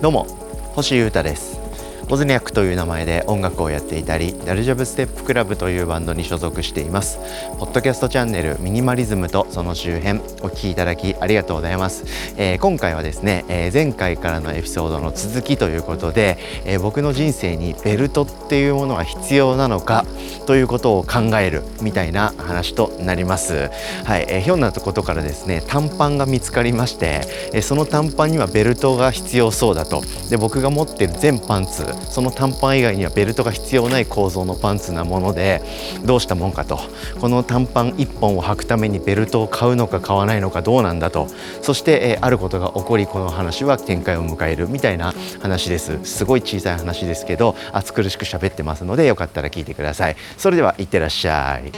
どうも星優太です。ボズニャックという名前で音楽をやっていたりダルジャブステップクラブというバンドに所属しています。ポッドキャストチャンネルミニマリズムとその周辺お聞きいただきありがとうございます、えー、今回はですね、えー、前回からのエピソードの続きということで、えー、僕の人生にベルトっていうものが必要なのかということを考えるみたいな話となります。はい、えー、ひょんなことからですね短パンが見つかりまして、えー、その短パンにはベルトが必要そうだと。で僕が持ってる全パンツその短パン以外にはベルトが必要ない構造のパンツなものでどうしたもんかと。この短パン1本を履くためにベルトを買うのか買わないのかどうなんだと。そして、え、あることが起こりこの話は展開を迎えるみたいな話です。すごい小さい話ですけど暑苦しく喋ってますのでよかったら聞いてください。それではいってらっしゃい。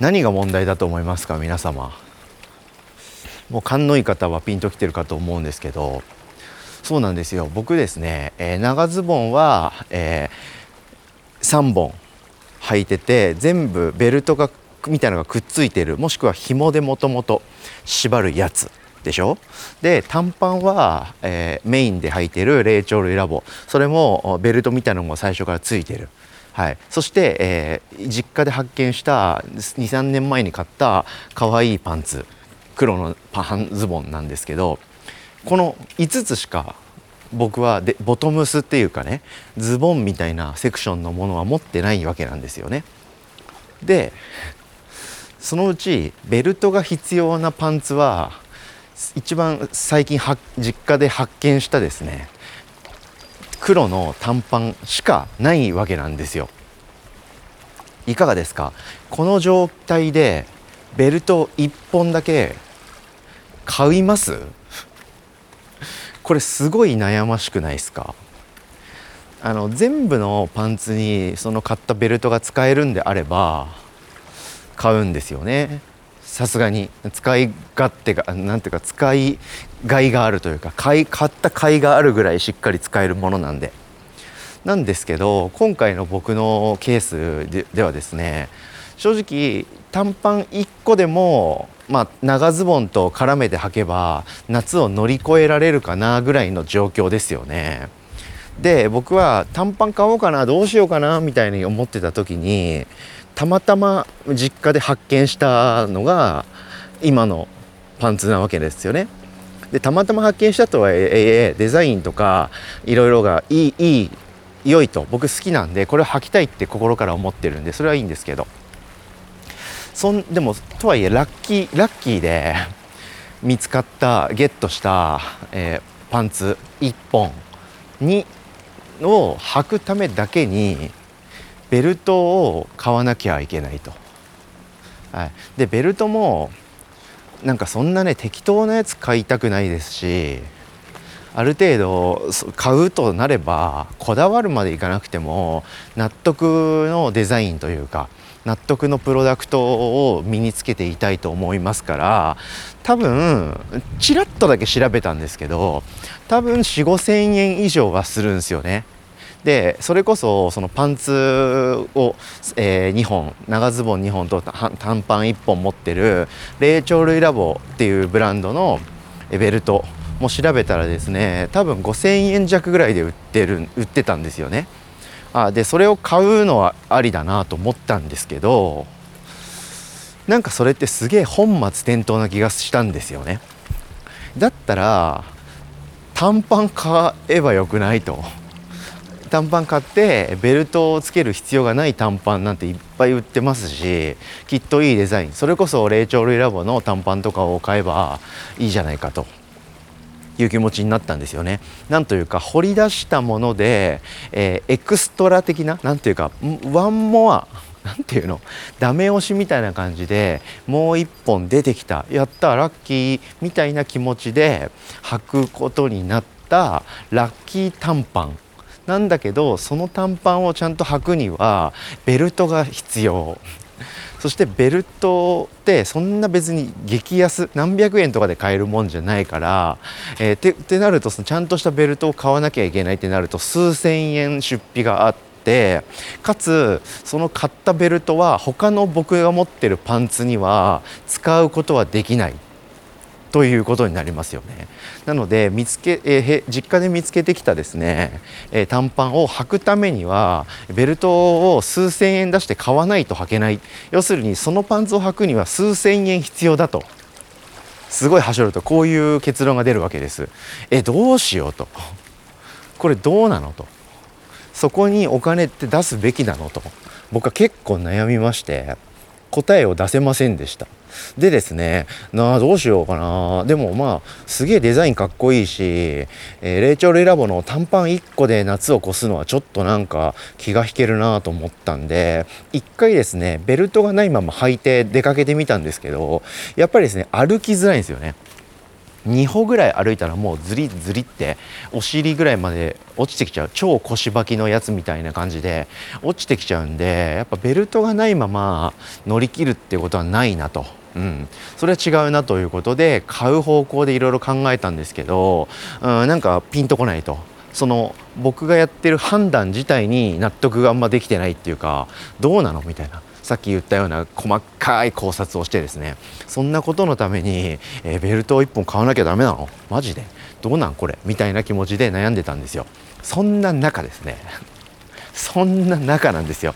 何が問題だと思いますか皆様。もう勘のいい方はピンときてるかと思うんですけど。そうなんですよ。僕ですね、えー、長ズボンは、えー、3本履いてて全部ベルトがみたいなのがくっついてる。もしくは紐でもともと縛るやつでしょ？で短パンは、えー、メインで履いてる霊長類ラボ。それもベルトみたいなのも最初からついてる。はい、そして、えー、実家で発見した23年前に買った可愛いパンツ。黒のパンズボンなんですけどこの5つしか僕はでボトムスっていうかねズボンみたいなセクションのものは持ってないわけなんですよね。でそのうちベルトが必要なパンツは一番最近実家で発見したですね黒の短パンしかないわけなんですよ。いかがですか？この状態でベルト1本だけ買います？これすごい悩ましくないですか？あの全部のパンツにその買ったベルトが使えるんであれば買うんですよね。さすがに使い勝手がなんていうか使いがいがあるというか買い買った甲斐があるぐらいしっかり使えるものなんで。なんですけど今回の僕のケースではですね正直短パン1個でもまあ、長ズボンと絡めて履けば夏を乗り越えられるかなぐらいの状況ですよね。で僕は短パン買おうかなどうしようかなみたいに思ってた時にたまたま実家で発見したのが今のパンツなわけですよね。でたまたま発見したとはええデザインとかいろいろがいいいい良いと僕好きなんでこれを履きたいって心から思ってるんでそれはいいんですけどそんでもとはいえラッキーラッキーで見つかったゲットした、えー、パンツ1本にを履くためだけにベルトを買わなきゃいけないと。はい、でベルトもなんかそんなね適当なやつ買いたくないですしある程度買うとなればこだわるまでいかなくても納得のデザインというか納得のプロダクトを身につけていたいと思いますから多分ちらっとだけ調べたんですけど多分4 5000円以上はするんですよね。でそれこそそのパンツを、えー、2本長ズボン2本と短パン1本持ってる霊長類ラボっていうブランドのベルトも調べたらですね多分5000円弱ぐらいで売ってる売ってたんですよね。あでそれを買うのはありだなと思ったんですけどなんかそれってすげえ本末転倒な気がしたんですよね。だったら短パン買えばよくないと。短パン買ってベルトをつける必要がない短パンなんていっぱい売ってますしきっといいデザイン。それこそ霊長類ラボの短パンとかを買えばいいじゃないかと。いう気持ちになったんですよね。なんというか掘り出したもので、えー、エクストラ的ななんていうかワンモアなんていうのダメ押しみたいな感じでもう一本出てきたやったラッキーみたいな気持ちで履くことになったラッキー短パンなんだけどその短パンをちゃんと履くにはベルトが必要そしてベルトってそんな別に激安何百円とかで買えるもんじゃないから、えー、てってなるとそのちゃんとしたベルトを買わなきゃいけないってなると数千円出費があって。かつその買ったベルトは他の僕が持ってるパンツには使うことはできないということになりますよね。なので見つけ、えー、実家で見つけてきたですね、えー、短パンを履くためにはベルトを数千円出して買わないと履けない。要するにそのパンツを履くには数千円必要だと。すごい走るとこういう結論が出るわけです。えどうしようと。これどうなのと。そこにお金って出すべきなのと。僕は結構悩みまして。答えを出せませんでした。でですねなあどうしようかな。でもまあすげえデザインかっこいいし、えー、レイチョルラボの短パン1個で夏を越すのはちょっとなんか気が引けるなと思ったんで一回ですねベルトがないまま履いて出かけてみたんですけどやっぱりですね歩きづらいんですよね。2歩ぐらい歩いたらもうズリズリってお尻ぐらいまで落ちてきちゃう。超腰履きのやつみたいな感じで落ちてきちゃうんでやっぱベルトがないまま乗り切るっていうことはないなと。うん、それは違うなということで買う方向でいろいろ考えたんですけど、うん、なんかピンとこないと。その僕がやってる判断自体に納得があんまできてないっていうかどうなのみたいな。さっき言ったような細かい考察をしてですねそんなことのために、えー、ベルトを1本買わなきゃダメなの？マジで？どうなん？これ？みたいな気持ちで悩んでたんですよ。そんな中ですね。そんな中なんですよ。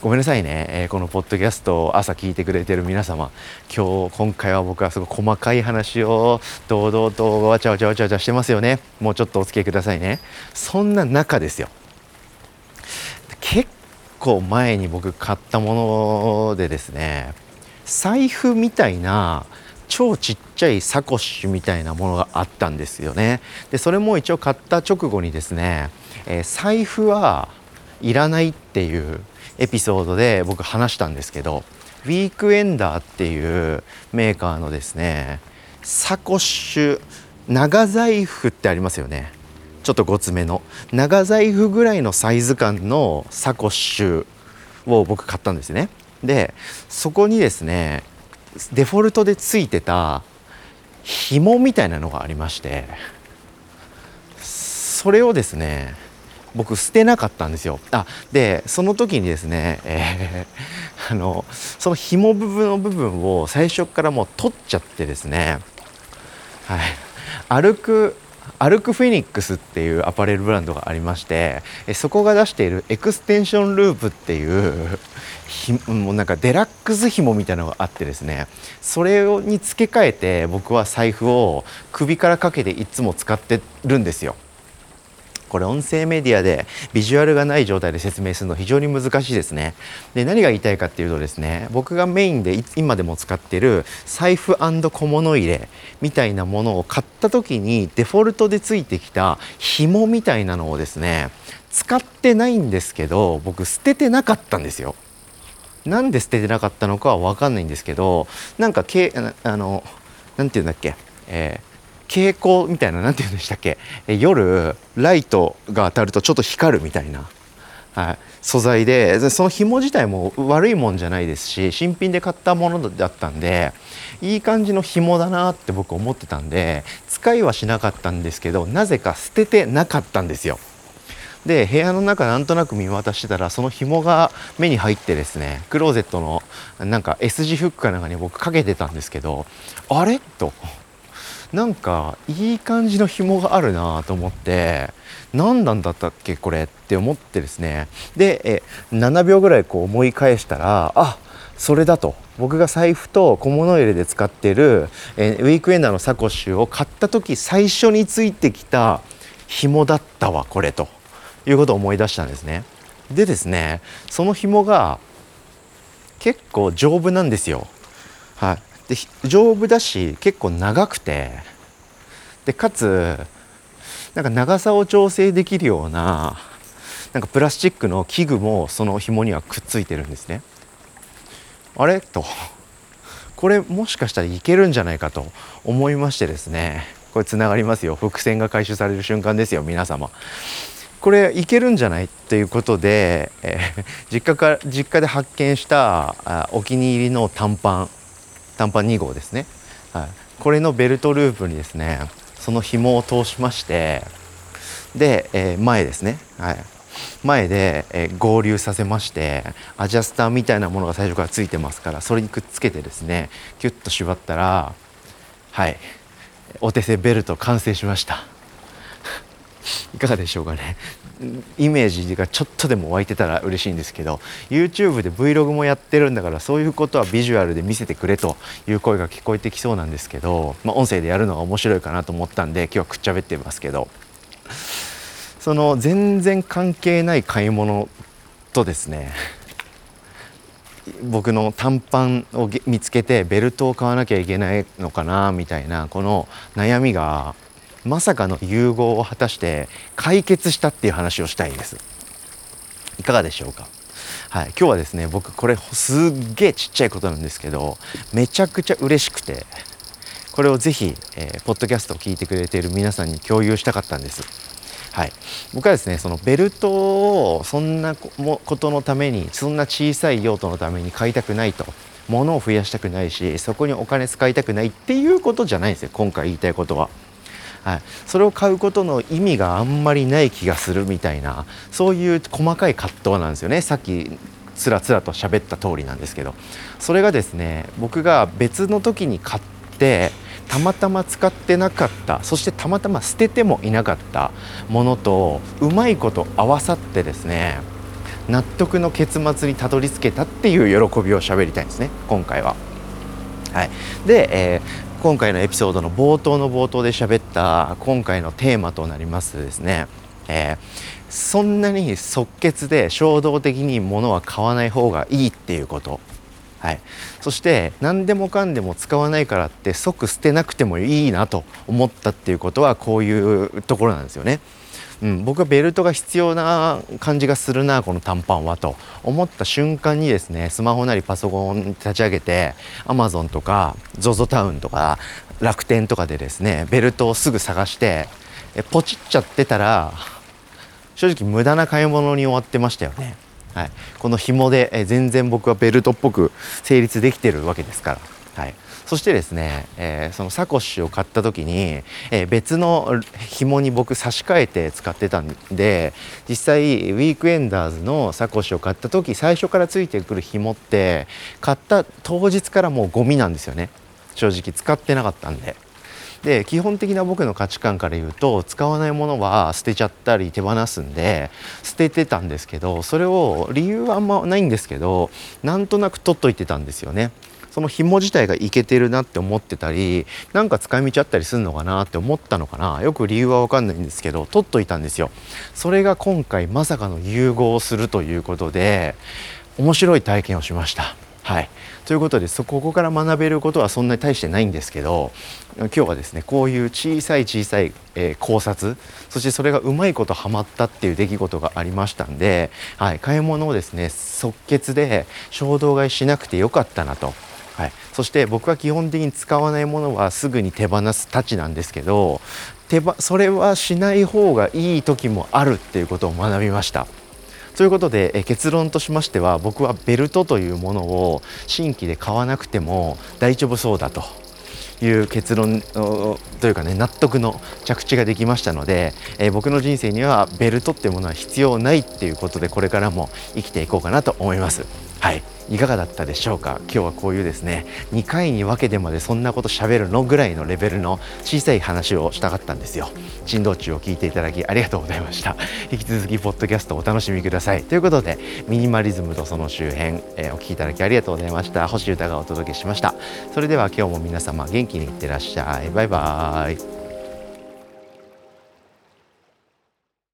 ごめんなさいね、えー、このポッドキャストを朝聞いてくれてる皆様。今日今回は僕はすごい細かい話を堂々とわちゃわちゃわちゃわちゃしてますよね。もうちょっとお付き合いくださいね。そんな中ですよ。構前に僕買ったものでですね財布みたいな超ちっちゃいサコッシュみたいなものがあったんですよね。でそれも一応買った直後にですね、えー、財布はいらないっていうエピソードで僕話したんですけどウィークエンダーっていうメーカーのですねサコッシュ長財布ってありますよね。ちょっとごつめの長財布ぐらいのサイズ感のサコッシュを僕買ったんですね。でそこにですねデフォルトでついてた紐みたいなのがありましてそれをですね僕捨てなかったんですよ。あでその時にですね、えー、あのその紐部分の部分を最初からもう取っちゃってですねはい歩く歩くフェニックスっていうアパレルブランドがありましてそこが出しているエクステンションループっていうひもうなんかデラックス紐みたいなのがあってですねそれに付け替えて僕は財布を首からかけていつも使ってるんですよ。これ音声メディアでビジュアルがない状態で説明するの非常に難しいですね。で何が言いたいかっていうとですね僕がメインで今でも使ってる財布小物入れみたいなものを買った時にデフォルトでついてきた紐みたいなのをですね使ってないんですけど僕捨ててなかったんですよ。なんで捨ててなかったのかは分かんないんですけどなんかけあの何て言うんだっけ、えー蛍光みたいな何て言うんでしたっけ？夜ライトが当たるとちょっと光るみたいな、はい、素材でその紐自体も悪いもんじゃないですし新品で買ったものだったんでいい感じの紐だなって僕思ってたんで使いはしなかったんですけどなぜか捨ててなかったんですよ。で部屋の中なんとなく見渡してたらその紐が目に入ってですねクローゼットのなんか S 字フックかなんかに僕かけてたんですけどあれ？と。なんかいい感じの紐があるなと思って何なんだったっけこれって思ってですね。でえ7秒ぐらいこう思い返したらあそれだと。僕が財布と小物入れで使ってるえウィークエンダーのサコッシュを買った時最初についてきた紐だったわこれと。いうことを思い出したんですね。でですねその紐が結構丈夫なんですよ。はい。で丈夫だし結構長くてでかつなんか長さを調整できるようななんかプラスチックの器具もその紐にはくっついてるんですね。あれ？と。これもしかしたらいけるんじゃないかと思いましてですね。これつながりますよ。伏線が回収される瞬間ですよ皆様。これいけるんじゃない？ということで、えー、実家か実家で発見したあお気に入りの短パン。短パン2号ですね、はい、これのベルトループにですねその紐を通しましてで、えー、前ですね、はい、前で、えー、合流させましてアジャスターみたいなものが最初からついてますからそれにくっつけてですねキュッと縛ったらはい。お手製ベルト完成しました。いかがでしょうかね。イメージがちょっとでも湧いてたら嬉しいんですけど YouTube で Vlog もやってるんだからそういうことはビジュアルで見せてくれという声が聞こえてきそうなんですけど、まあ、音声でやるのが面白いかなと思ったんで今日はくっちゃべってますけど。その全然関係ない買い物とですね僕の短パンを見つけてベルトを買わなきゃいけないのかなみたいなこの悩みがまさかの融合を果たして解決したっていう話をしたいんです。いかがでしょうか？はい、今日はですね僕これすっげえちっちゃいことなんですけどめちゃくちゃ嬉しくてこれをぜひ、えー、ポッドキャストを聞いてくれている皆さんに共有したかったんです。はい、僕はですねそのベルトをそんなことのためにそんな小さい用途のために買いたくないと物を増やしたくないしそこにお金使いたくないっていうことじゃないんですよ今回言いたいことは。はい、それを買うことの意味があんまりない気がするみたいなそういう細かい葛藤なんですよね。さっきつらつらと喋った通りなんですけど。それがですね僕が別の時に買ってたまたま使ってなかったそしてたまたま捨ててもいなかったものとうまいこと合わさってですね納得の結末にたどり着けたっていう喜びを喋りたいんですね今回は。はい、で、えー、今回のエピソードの冒頭の冒頭で喋った今回のテーマとなりますですね、えー、そんなに即決で衝動的に物は買わない方がいいっていうこと。はい、そして何でもかんでも使わないからって即捨てなくてもいいなと思ったっていうことはこういうところなんですよね。うん、僕はベルトが必要な感じがするなこの短パンはと思った瞬間にですねスマホなりパソコン立ち上げて Amazon とか ZOZO タウンとか楽天とかでですねベルトをすぐ探してポチっちゃってたら正直無駄な買い物に終わってましたよね。はい、この紐で、え全然僕はベルトっぽく成立できてるわけですから。そしてですね、えー、そのサコッシュを買った時に、えー、別の紐に僕差し替えて使ってたんで実際ウィークエンダーズのサコッシュを買った時最初からついてくる紐って買った当日からもうゴミなんですよね正直使ってなかったんで。で基本的な僕の価値観から言うと使わないものは捨てちゃったり手放すんで捨ててたんですけどそれを理由はあんまないんですけどなんとなく取っといてたんですよね。その紐自体がいけてるなって思ってたりなんか使い道あったりするのかなって思ったのかな。よく理由は分かんないんですけど取っといたんですよ。それが今回まさかの融合をするということで面白い体験をしました。はい。ということでそここから学べることはそんなに大してないんですけど今日はですねこういう小さい小さい、えー、考察そしてそれがうまいことはまったっていう出来事がありましたんで、はい、買い物をですね即決で衝動買いしなくてよかったなと。はい、そして僕は基本的に使わないものはすぐに手放すたちなんですけど手ばそれはしない方がいい時もあるっていうことを学びました。ということでえ結論としましては僕はベルトというものを新規で買わなくても大丈夫そうだという結論というかね納得の着地ができましたので、え、僕の人生にはベルトっていうものは必要ないっていうことでこれからも生きていこうかなと思います。はい。いかがだったでしょうか？今日はこういうですね2回に分けてまでそんなこと喋るのぐらいのレベルの小さい話をしたかったんですよ。珍道中を聞いていただきありがとうございました。引き続きポッドキャストをお楽しみください。ということでミニマリズムとその周辺、えー、お聞きいただきありがとうございました。星歌がお届けしました。それでは今日も皆様元気にいってらっしゃい。バイバーイ。